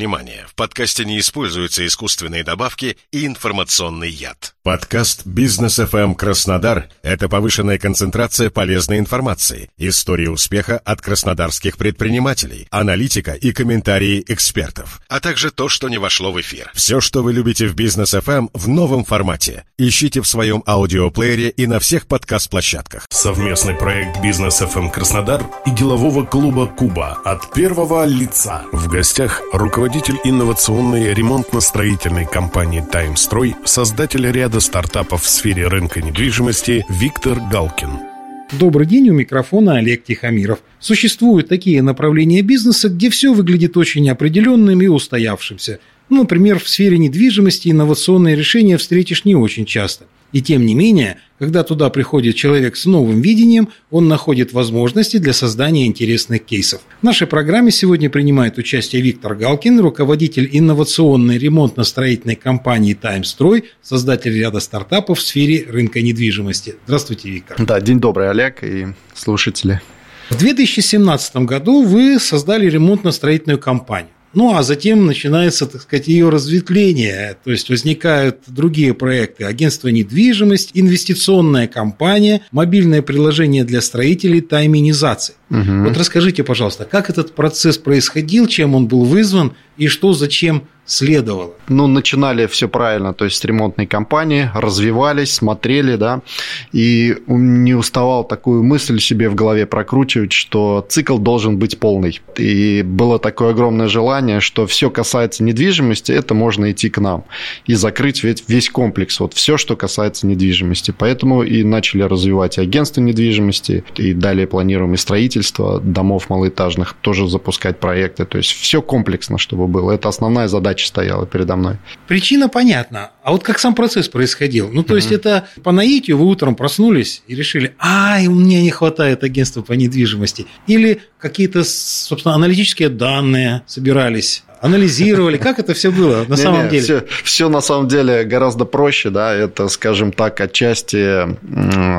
внимание, в подкасте не используются искусственные добавки и информационный яд. Подкаст «Бизнес FM Краснодар» — это повышенная концентрация полезной информации, истории успеха от краснодарских предпринимателей, аналитика и комментарии экспертов, а также то, что не вошло в эфир. Все, что вы любите в «Бизнес FM» в новом формате. Ищите в своем аудиоплеере и на всех подкаст-площадках. Совместный проект «Бизнес FM Краснодар» и делового клуба «Куба» от первого лица. В гостях руководитель инновационной ремонтно-строительной компании «Таймстрой», создатель ряда стартапов в сфере рынка недвижимости Виктор Галкин. Добрый день, у микрофона Олег Тихомиров. Существуют такие направления бизнеса, где все выглядит очень определенным и устоявшимся. Ну, например, в сфере недвижимости инновационные решения встретишь не очень часто – и тем не менее, когда туда приходит человек с новым видением, он находит возможности для создания интересных кейсов. В нашей программе сегодня принимает участие Виктор Галкин, руководитель инновационной ремонтно-строительной компании «Таймстрой», создатель ряда стартапов в сфере рынка недвижимости. Здравствуйте, Виктор. Да, день добрый, Олег и слушатели. В 2017 году вы создали ремонтно-строительную компанию. Ну, а затем начинается, так сказать, ее разветвление, то есть возникают другие проекты. Агентство недвижимость, инвестиционная компания, мобильное приложение для строителей, тайминизация. Угу. Вот расскажите, пожалуйста, как этот процесс происходил, чем он был вызван и что зачем следовало? Ну, начинали все правильно, то есть с ремонтной компании, развивались, смотрели, да, и не уставал такую мысль себе в голове прокручивать, что цикл должен быть полный. И было такое огромное желание, что все касается недвижимости, это можно идти к нам и закрыть ведь весь комплекс, вот все, что касается недвижимости. Поэтому и начали развивать агентство недвижимости, и далее планируем и строительство домов малоэтажных, тоже запускать проекты, то есть все комплексно, чтобы было. Это основная задача стояла передо мной. Причина понятна. А вот как сам процесс происходил? Ну, то mm-hmm. есть это по наитию вы утром проснулись и решили, ай, меня не хватает агентства по недвижимости. Или какие-то, собственно, аналитические данные собирались анализировали, как это все было на самом деле? Все, все на самом деле гораздо проще, да, это, скажем так, отчасти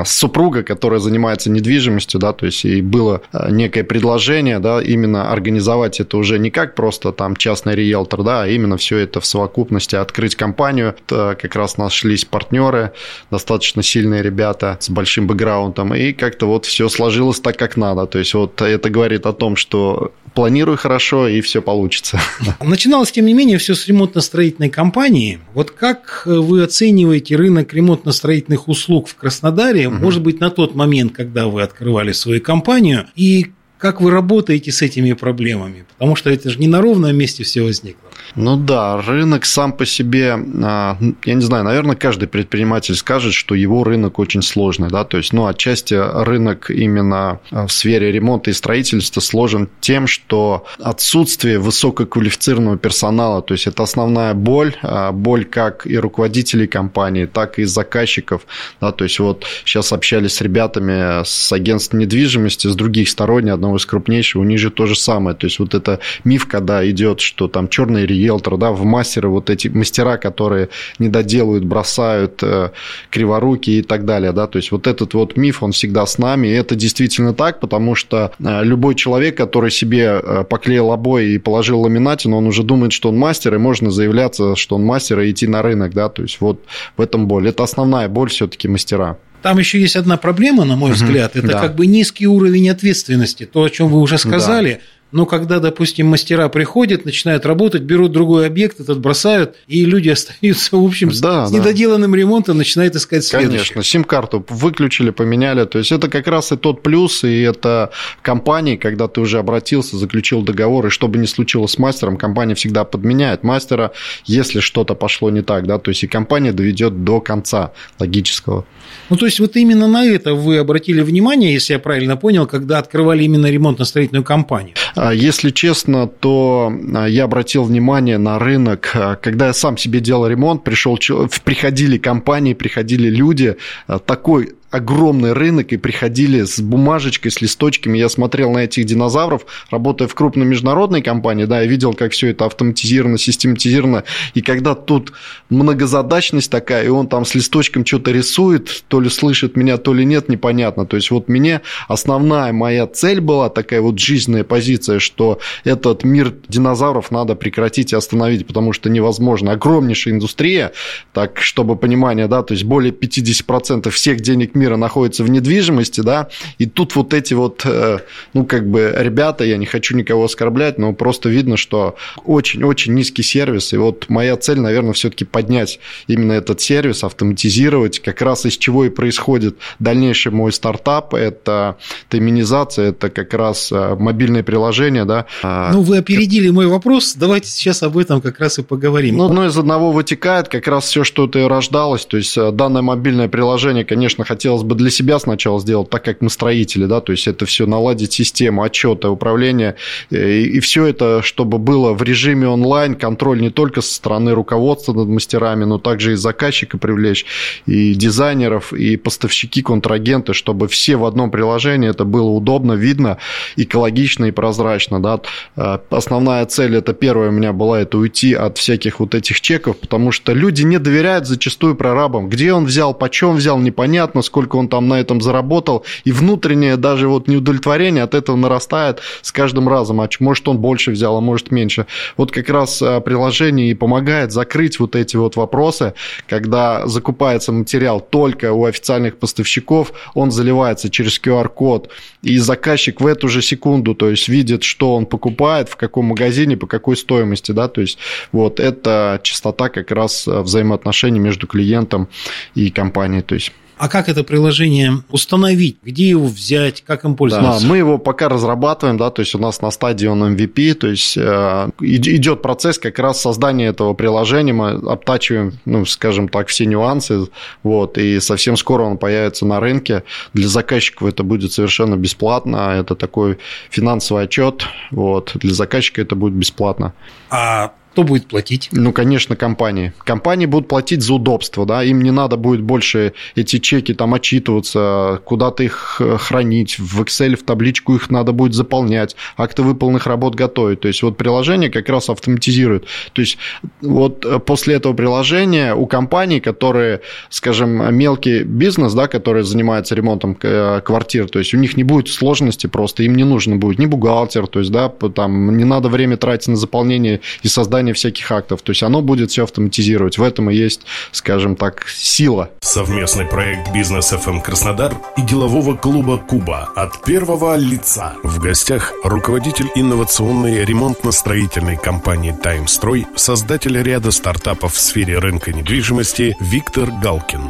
супруга, которая занимается недвижимостью, да, то есть и было э, некое предложение, да, именно организовать это уже не как просто там частный риэлтор, да, а именно все это в совокупности открыть компанию, как раз нашлись партнеры, достаточно сильные ребята с большим бэкграундом, и как-то вот все сложилось так, как надо, то есть вот это говорит о том, что планируй хорошо, и все получится. Начиналось, тем не менее, все с ремонтно-строительной компании. Вот как вы оцениваете рынок ремонтно-строительных услуг в Краснодаре, угу. может быть, на тот момент, когда вы открывали свою компанию, и как вы работаете с этими проблемами? Потому что это же не на ровном месте все возникло. Ну да, рынок сам по себе, а, я не знаю, наверное, каждый предприниматель скажет, что его рынок очень сложный, да, то есть, ну, отчасти рынок именно а, в сфере ремонта и строительства сложен тем, что отсутствие высококвалифицированного персонала, то есть, это основная боль, а, боль как и руководителей компании, так и заказчиков, да, то есть, вот сейчас общались с ребятами с агентства недвижимости, с других сторон, одного из крупнейших, у них же то же самое, то есть, вот это миф, когда идет, что там черный риэлтор, да, в мастеры вот эти мастера, которые не доделают, бросают, э, криворуки и так далее, да, то есть вот этот вот миф, он всегда с нами, и это действительно так, потому что э, любой человек, который себе э, поклеил обои и положил ламинатин, он уже думает, что он мастер, и можно заявляться, что он мастер, и идти на рынок, да, то есть вот в этом боль. Это основная боль все-таки мастера. Там еще есть одна проблема, на мой взгляд, это да. как бы низкий уровень ответственности. То, о чем вы уже сказали, да. Но когда, допустим, мастера приходят, начинают работать, берут другой объект, этот бросают, и люди остаются, в общем, да, с да. недоделанным ремонтом, начинают искать следующий. Конечно, сим-карту выключили, поменяли. То есть это как раз и тот плюс, и это компании, когда ты уже обратился, заключил договор, и что бы ни случилось с мастером, компания всегда подменяет мастера, если что-то пошло не так, да, то есть и компания доведет до конца логического. Ну, то есть вот именно на это вы обратили внимание, если я правильно понял, когда открывали именно ремонтно-строительную компанию? А, если честно, то а, я обратил внимание на рынок, а, когда я сам себе делал ремонт, пришел, приходили компании, приходили люди, такой огромный рынок и приходили с бумажечкой, с листочками. Я смотрел на этих динозавров, работая в крупной международной компании, да, я видел, как все это автоматизировано, систематизировано. И когда тут многозадачность такая, и он там с листочком что-то рисует, то ли слышит меня, то ли нет, непонятно. То есть вот мне основная моя цель была такая вот жизненная позиция, что этот мир динозавров надо прекратить и остановить, потому что невозможно. Огромнейшая индустрия, так, чтобы понимание, да, то есть более 50% всех денег мира находится в недвижимости, да, и тут вот эти вот, э, ну, как бы, ребята, я не хочу никого оскорблять, но просто видно, что очень-очень низкий сервис, и вот моя цель, наверное, все-таки поднять именно этот сервис, автоматизировать, как раз из чего и происходит дальнейший мой стартап, это тайминизация, это как раз э, мобильное приложение, да. А, ну, вы опередили мой вопрос, давайте сейчас об этом как раз и поговорим. Ну, одно из одного вытекает как раз все, что это и рождалось, то есть э, данное мобильное приложение, конечно, хотелось бы для себя сначала сделать, так как мы строители, да, то есть это все наладить систему отчета, управления, э, и все это, чтобы было в режиме онлайн, контроль не только со стороны руководства над мастерами, но также и заказчика привлечь, и дизайнеров, и поставщики, контрагенты, чтобы все в одном приложении это было удобно, видно, экологично и прозрачно, да. Э, основная цель, это первая у меня была, это уйти от всяких вот этих чеков, потому что люди не доверяют зачастую прорабам. Где он взял, почем взял, непонятно, сколько он там на этом заработал, и внутреннее даже вот неудовлетворение от этого нарастает с каждым разом. А может, он больше взял, а может, меньше. Вот как раз э, приложение и помогает закрыть вот эти вот вопросы, когда закупается материал только у официальных поставщиков, он заливается через QR-код, и заказчик в эту же секунду, то есть видит, что он покупает, в каком магазине, по какой стоимости, да, то есть вот это частота как раз взаимоотношений между клиентом и компанией, то есть а как это приложение установить? Где его взять? Как им пользоваться? Да, мы его пока разрабатываем, да, то есть у нас на стадии он MVP, то есть э, идет процесс как раз создания этого приложения, мы обтачиваем, ну, скажем так, все нюансы, вот, и совсем скоро он появится на рынке. Для заказчиков это будет совершенно бесплатно, это такой финансовый отчет, вот, для заказчика это будет бесплатно. А кто будет платить? Ну, конечно, компании. Компании будут платить за удобство, да, им не надо будет больше эти чеки там отчитываться, куда-то их э, хранить, в Excel, в табличку их надо будет заполнять, акты выполненных работ готовить. То есть, вот приложение как раз автоматизирует. То есть, вот э, после этого приложения у компаний, которые, скажем, мелкий бизнес, да, который занимается ремонтом э, квартир, то есть, у них не будет сложности просто, им не нужно будет ни бухгалтер, то есть, да, там не надо время тратить на заполнение и создание создания всяких актов. То есть оно будет все автоматизировать. В этом и есть, скажем так, сила. Совместный проект «Бизнес FM Краснодар» и делового клуба «Куба» от первого лица. В гостях руководитель инновационной ремонтно-строительной компании «Таймстрой», создатель ряда стартапов в сфере рынка недвижимости Виктор Галкин.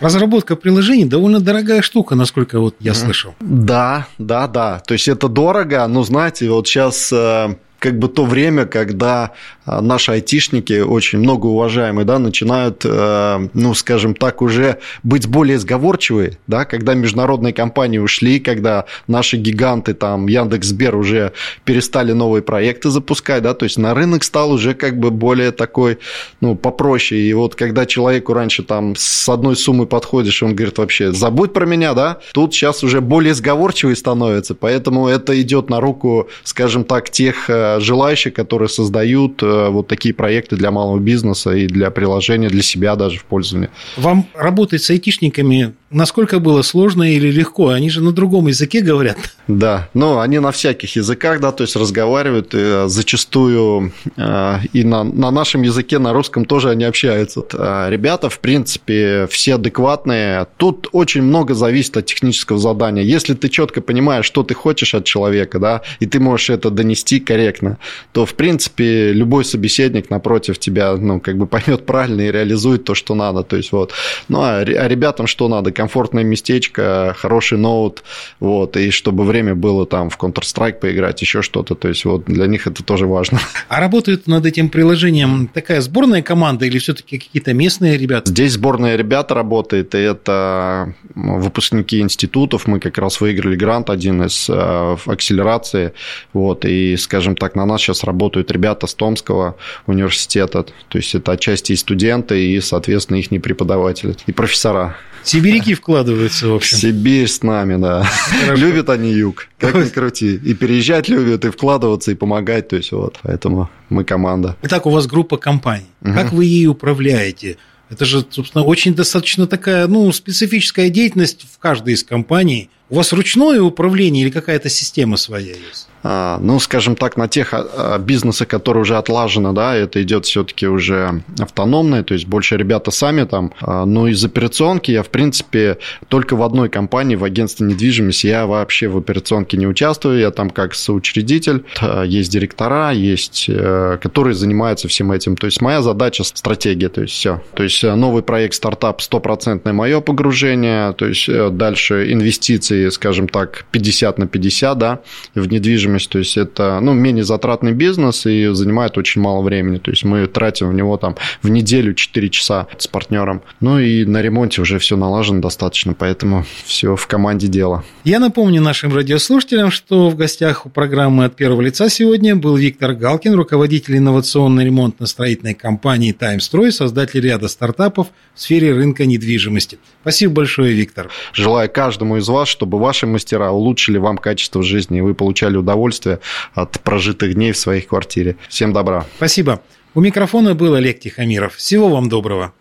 Разработка приложений довольно дорогая штука, насколько вот я слышал. Да, да, да. То есть это дорого, но знаете, вот сейчас э, как бы то время, когда а, наши айтишники, очень многоуважаемые, да, начинают, э, ну, скажем так, уже быть более сговорчивые, да, когда международные компании ушли, когда наши гиганты, там, Яндекс.Сбер уже перестали новые проекты запускать, да, то есть на рынок стал уже как бы более такой, ну, попроще, и вот когда человеку раньше там с одной суммы подходишь, он говорит вообще, забудь про меня, да, тут сейчас уже более сговорчивый становится, поэтому это идет на руку, скажем так, тех э, желающих, которые создают э, вот такие проекты для малого бизнеса и для приложения, для себя даже в пользование. Вам работать с айтишниками насколько было сложно или легко? Они же на другом языке говорят. Да, ну, они на всяких языках, да, то есть разговаривают, и э, зачастую э, и на, на нашем языке, на русском тоже они общаются. Ребята, в принципе, все адекватные. Тут очень много зависит от технического задания. Если ты четко понимаешь, что ты хочешь от человека, да, и ты можешь это донести корректно, корректно, то, в принципе, любой собеседник напротив тебя, ну, как бы поймет правильно и реализует то, что надо. То есть, вот. Ну, а, а ребятам что надо? Комфортное местечко, хороший ноут, вот, и чтобы время было там в Counter-Strike поиграть, еще что-то. То есть, вот, для них это тоже важно. А работает над этим приложением такая сборная команда или все-таки какие-то местные ребята? Здесь сборная ребята работает, и это выпускники институтов. Мы как раз выиграли грант один из э, акселерации, вот, и, скажем так, на нас сейчас работают ребята с Томского университета, то есть это отчасти и студенты, и, соответственно, их преподаватели, и профессора. Сибиряки вкладываются, в общем. Сибирь с нами, да. Хорошо. Любят они юг, как ни крути. И переезжать любят, и вкладываться, и помогать. То есть вот, поэтому мы команда. Итак, у вас группа компаний. Угу. Как вы ей управляете? Это же, собственно, очень достаточно такая, ну, специфическая деятельность в каждой из компаний. У вас ручное управление или какая-то система своя есть? А, ну, скажем так, на тех а, а, бизнесах, которые уже отлажены, да, это идет все-таки уже автономное, то есть больше ребята сами там. Ну, из операционки я, в принципе, только в одной компании, в агентстве недвижимости, я вообще в операционке не участвую, я там как соучредитель, есть директора, есть, э, которые занимаются всем этим. То есть моя задача – стратегия, то есть все. То есть э, новый проект, стартап – стопроцентное мое погружение, то есть э, дальше инвестиции, скажем так, 50 на 50, да, в недвижимость недвижимость, то есть это ну, менее затратный бизнес и занимает очень мало времени. То есть мы тратим в него там в неделю 4 часа с партнером. Ну и на ремонте уже все налажено достаточно, поэтому все в команде дело. Я напомню нашим радиослушателям, что в гостях у программы «От первого лица» сегодня был Виктор Галкин, руководитель инновационной ремонтно-строительной компании «Таймстрой», создатель ряда стартапов в сфере рынка недвижимости. Спасибо большое, Виктор. Желаю каждому из вас, чтобы ваши мастера улучшили вам качество жизни, и вы получали удовольствие от прожитых дней в своей квартире. Всем добра. Спасибо. У микрофона был Олег Тихомиров. Всего вам доброго.